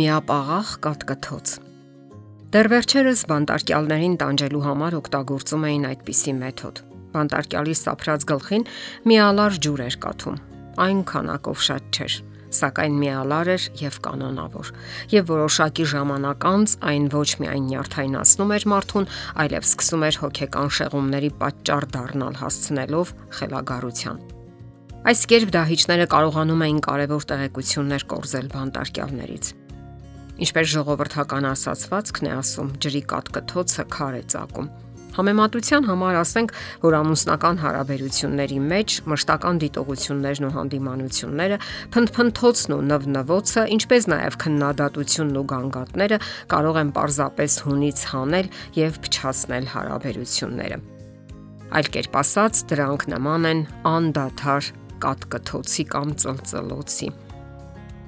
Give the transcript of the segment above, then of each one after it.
Միապաղաղ կատկթոց։ Դեռ վերջերս բանտարկյալներին տանջելու համար օգտագործում էին այդպիսի մեթոդ։ Բանտարկյալի սափրած գլխին միալար ջուր էր կաթում։ Այն քանակով շատ չէր, սակայն միալար էր եւ կանոնավոր։ Եվ որոշակի ժամանակ անց այն ոչ միայն նյարդայնացնում էր մարդուն, այլև սկսում էր հոգեկան շեղումների պատճառ դառնալ հասցնելով խելագարության։ Այս կերպ դահիճները կարողանում էին կարևոր տեղեկություններ կորզել բանտարկյալներից։ Ինչպես ժողովրդական ասացվածքն է ասում, ջրի կատկթոցը քար է ծակում։ Համեմատության համար ասենք, որ ամուսնական հարաբերությունների մեջ մշտական դիտողություններն ու հանդիմանությունները, փնփնթոցն ու նվնվոցը, ինչպես նաև քննադատությունն ու գանգատները կարող են պարզապես հունից հանել եւ փչացնել հարաբերությունները։ Այլ կերպ ասած, դրանք նման են անդադար կատկթոցի կամ ծլծլոցի։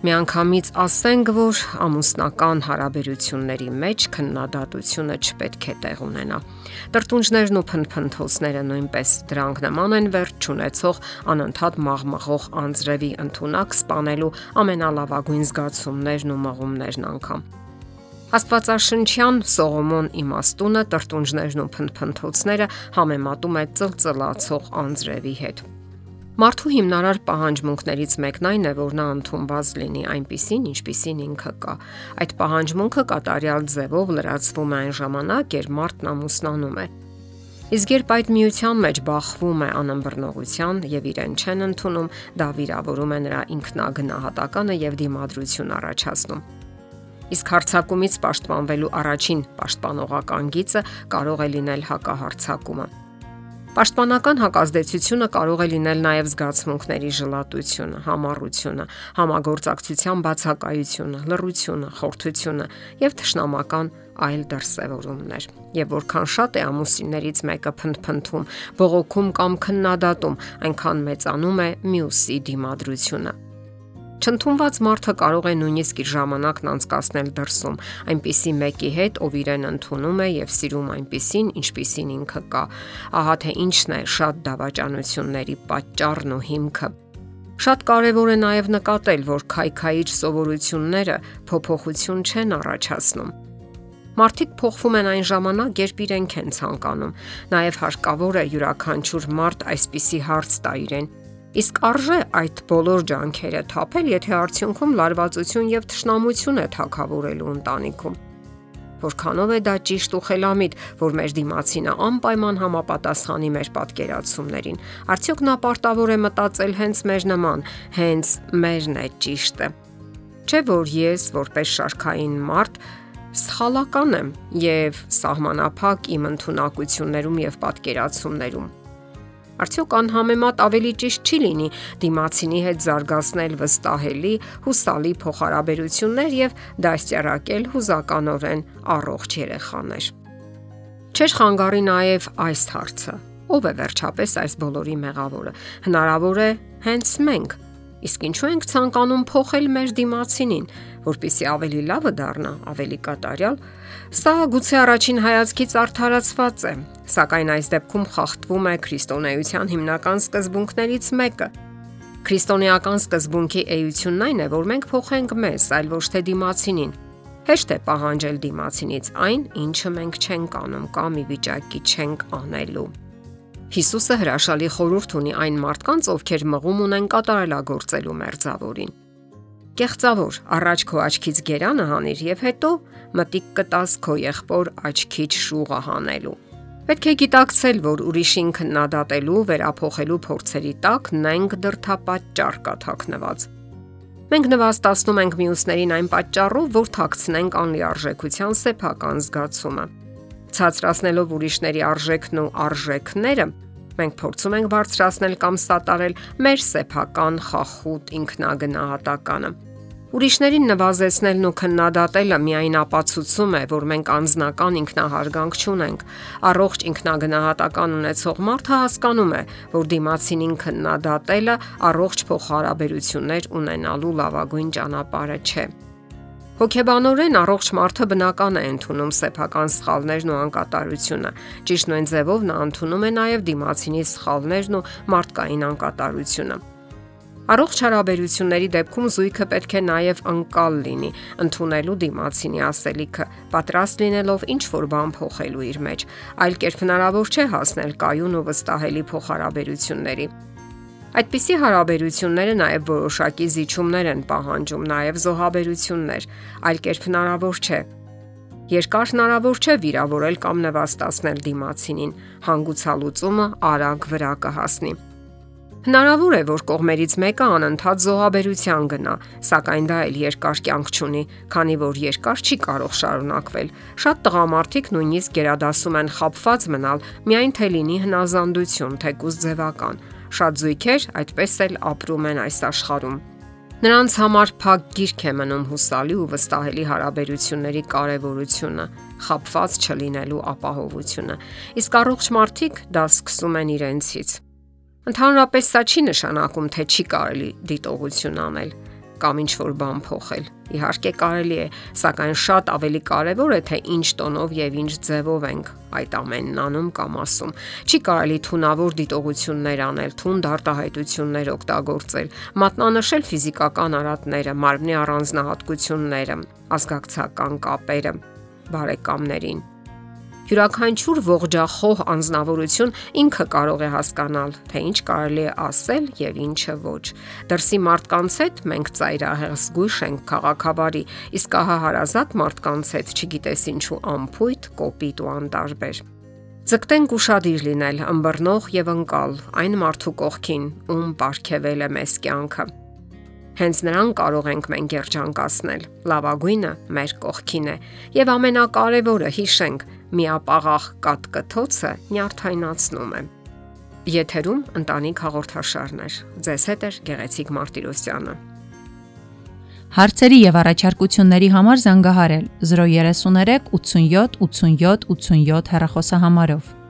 Միանգամից ասենք, որ ամուսնական հարաբերությունների մեջ քննադատությունը չպետք է տեղ ունենա։ Տրտունջներն ու փնփնթոցները նույնպես դրանք նման են վերջ ունեցող անընդհատ մաղմաղող անձրևի ընդունակ սپانելու ամենալավագույն զգացումներն ու մաղումներն անգամ։ Աստվածաշնչյան Սողոմոն իմաստունը տրտունջներն ու փնփնթոցները համեմատում է ծլծլացող անձրևի հետ։ Մարդու հիմնարար պահանջմունքներից մեկն այն է, որ նա ընդունված լինի այնպիսին, ինչպիսին ինքը կա։ Այդ պահանջմունքը կատարյալ ձևով լրացվում է այն ժամանակ, երբ մարդն ամուսնանում է։ Իսկ երբ այդ միության մեջ բախվում է անըմբռնողության եւ իրեն չեն ընդունում, դա վիրավորում է նրա ինքնագնահատականը եւ դիմադրություն առաջացնում։ Իսկ հարցակումից պաշտպանվելու առաջին պաշտպանողական գիծը կարող է լինել հակահարցակումը։ Պաշտպանական հակազդեցությունը կարող է լինել նաև զգացմունքների ժլատությունը, համառությունը, համագործակցության բացակայությունը, լռությունը, խորթությունը եւ թշնամական այլ դրսևորումներ։ Եվ որքան շատ է ամուսիններից մեկը փնփնթում, բողոքում կամ քննադատում, այնքան մեծանում է մյուսի դիմադրությունը Չընդունված մարդը կարող է նույնիսկ իր ժամանակն անցկасնել դրսում, այնպիսի մեկի հետ, ով իրեն ընդունում է եւ սիրում այնպիսին, ինչպիսին ինքը կա։ Ահա թե ինչն է շատ դավաճանությունների պատճառն ու հիմքը։ Շատ կարևոր է նաև նկատել, որ քայքայիչ սովորությունները փոփոխություն չեն առաջացնում։ Մարդիկ փոխվում են այն ժամանակ, երբ իրենք են ցանկանում։ Նաև հարկավոր է յուրաքանչյուր մարդ այսպիսի հարց տա իրեն. Իսկ արժե այդ բոլոր ջանքերը թափել, եթե արդյունքում լարվածություն եւ թշնամություն է թակավորելու ընտանիքում։ Որքանով է դա ճիշտ ու խելամիտ, որ մեր դիմացինը անպայման համապատասխանի մեր պատկերացումներին։ Արդյոք նա պարտավոր է մտածել հենց մեր նման, հենց մերն է ճիշտը։ Չէ որ ես, որպես շարքային մարդ, սխալական եմ եւ սահմանափակ իմ ընտունակություններում եւ պատկերացումներում Արդյոք անհամեմատ ավելի ճիշտ չի լինի դիմացինի հետ զարգացնել վստահելի, հուսալի փոխհարաբերություններ եւ դաստիարակել հուզականորեն առողջ երեխաներ։ Չէր խանգարի նաև այս հարցը. ով է վերջապես այս բոլորի մեղավորը։ Հնարավոր է հենց մենք Իսկ ինչու ենք ցանկանում փոխել մեր դիմացինին, որpիսի ավելի լավը դառնա, ավելի կատարյալ։ Սա գուցե առաջին հայացքից արդարացված է, սակայն այս դեպքում խախտվում է քրիստոնեության հիմնական սկզբունքներից մեկը։ Քրիստոնեական սկզբունքի էությունն այն է, որ մենք փոխենք մեզ, այլ ոչ թե դիմացինին։ Հեշտ է պահանջել դիմացինից այն, ինչը մենք չենք անում կամ ի վիճակի չենք անելու։ Հիսուսը հրաշալի խորհուրդ ունի այն մարդկանց, ովքեր մղում ունեն կատարելագործելու մերձավորին։ Կեղծավոր, առաջ քո աչքից գերանը հանիր եւ հետո մտիկ կտաս քո եղբոր աչքից շուղը հանելու։ Պետք է գիտակցել, որ ուրիշին քննադատելու, վերափոխելու փորձերի տակ նենք դրթապաճառ կա թաքնված։ Մենք նվաստացնում ենք մյուսներին այն պատճառով, որ թաքցնենք անլիարժեքության սեփական զգացումը ցածրացնելով ուրիշների արժեքն ու արժեքները, մենք փորձում ենք բարձրացնել կամ սատարել մեր սեփական խախուտ ինքնագնահատականը։ Ուրիշներին նվազեցնելն ու քննադատելը միայն ապացուցում է, որ մենք անznական ինքնահարգանք չունենք։ Առողջ ինքնագնահատական ունեցող մարդը հասկանում է, որ դիմացինին քննադատելը առողջ փոխհարաբերություններ ունենալու լավագույն ճանապարհը չէ։ Հոգեբանորեն առողջ մարդը բնական է ընդունում սեփական սխալներն ու անկատարությունը։ Ճիշտ նույն ձևով նա ընդունում է նաև դիմացինի սխալներն ու մարդկային անկատարությունը։ Առողջ հարաբերությունների դեպքում զույգը պետք է նաև անկալ լինի, ընդունելու դիմացինի ասելիքը, պատրաստ լինելով ինչ որ բան փոխելու իր մեջ, այլ կերպ հնարավոր չէ հասնել կայուն ու վստահելի փոխհարաբերությունների։ Այդպիսի հարաբերությունները նաև որոշակի զիջումներ են պահանջում, նաև զոհաբերություններ, այլ կերպ հնարավոր չէ։ Երկար հնարավոր չէ վիրավորել կամ նվաստացնել դիմացինին, հանգուցալուծումը արագ վրա կհասնի։ Հնարավոր է, որ կողմերից մեկը անընդհատ զոհաբերության գնա, սակայն դա էլ երկար կյանք չունի, քանի որ երկար չի կարող շարունակվել։ Շատ տղամարդիկ նույնիսկ գերադասում են խապված մնալ, միայն թե լինի հնազանդություն, թեկուզ ձևական։ Շատ զույգեր այդպես էլ ապրում են այս աշխարհում։ Նրանց համար փակ գիրք է մնում հուսալի ու վստահելի հարաբերությունների կարևորությունը, խապված չլինելու ապահովությունը։ Իսկ առողջ մարդիկ դա սկսում են իրենցից։ Ընդհանրապես սա չի նշանակում, թե չի կարելի դիտողություն անել կամ ինչ որ բան փոխել։ Իհարկե կարելի է, սակայն շատ ավելի կարևոր է թե ինչ տոնով եւ ինչ ձևով ենք այդ ամենն անում կամ ասում։ Չի կարելի թունավոր դիտողություններ անել, թուն դարտահայտություններ օգտագործել, մատնանշել ֆիզիկական արատները, մարմնի առանձնահատկությունները, ազգակցական կապերը բարեկամներին Յուրաքանչյուր ողջախոհ անznավորություն ինքը կարող է հասկանալ, թե ինչ կարելի է ասել եւ ինչը ոչ։ Դրսի մարդկանց հետ մենք ծայրահեղ զգույշ ենք քաղաքավարի, իսկ ահա հարազատ մարդկանց հետ չգիտես ինչու ամփույթ, կոպիտ ու անտարբեր։ Ձգտենք ուրախadir լինել, ըմբռնող եւ անկալ այն մարդու կողքին, ում ապարգևել է մեզ կյանքը։ Հենց նրան կարող ենք մենք երջանկացնել։ Լավագույնը մեր կողքին է, եւ ամենակարևորը հիշենք, միապաղաղ կատկթոցը նյարդայնացնում է։ Եթերում ընտանիք հաղորդաշարներ։ Ձեզ հետ է Գեղեցիկ Մարտիրոսյանը։ Հարցերի եւ առաջարկությունների համար զանգահարել 033 87 87 87 հեռախոսահամարով։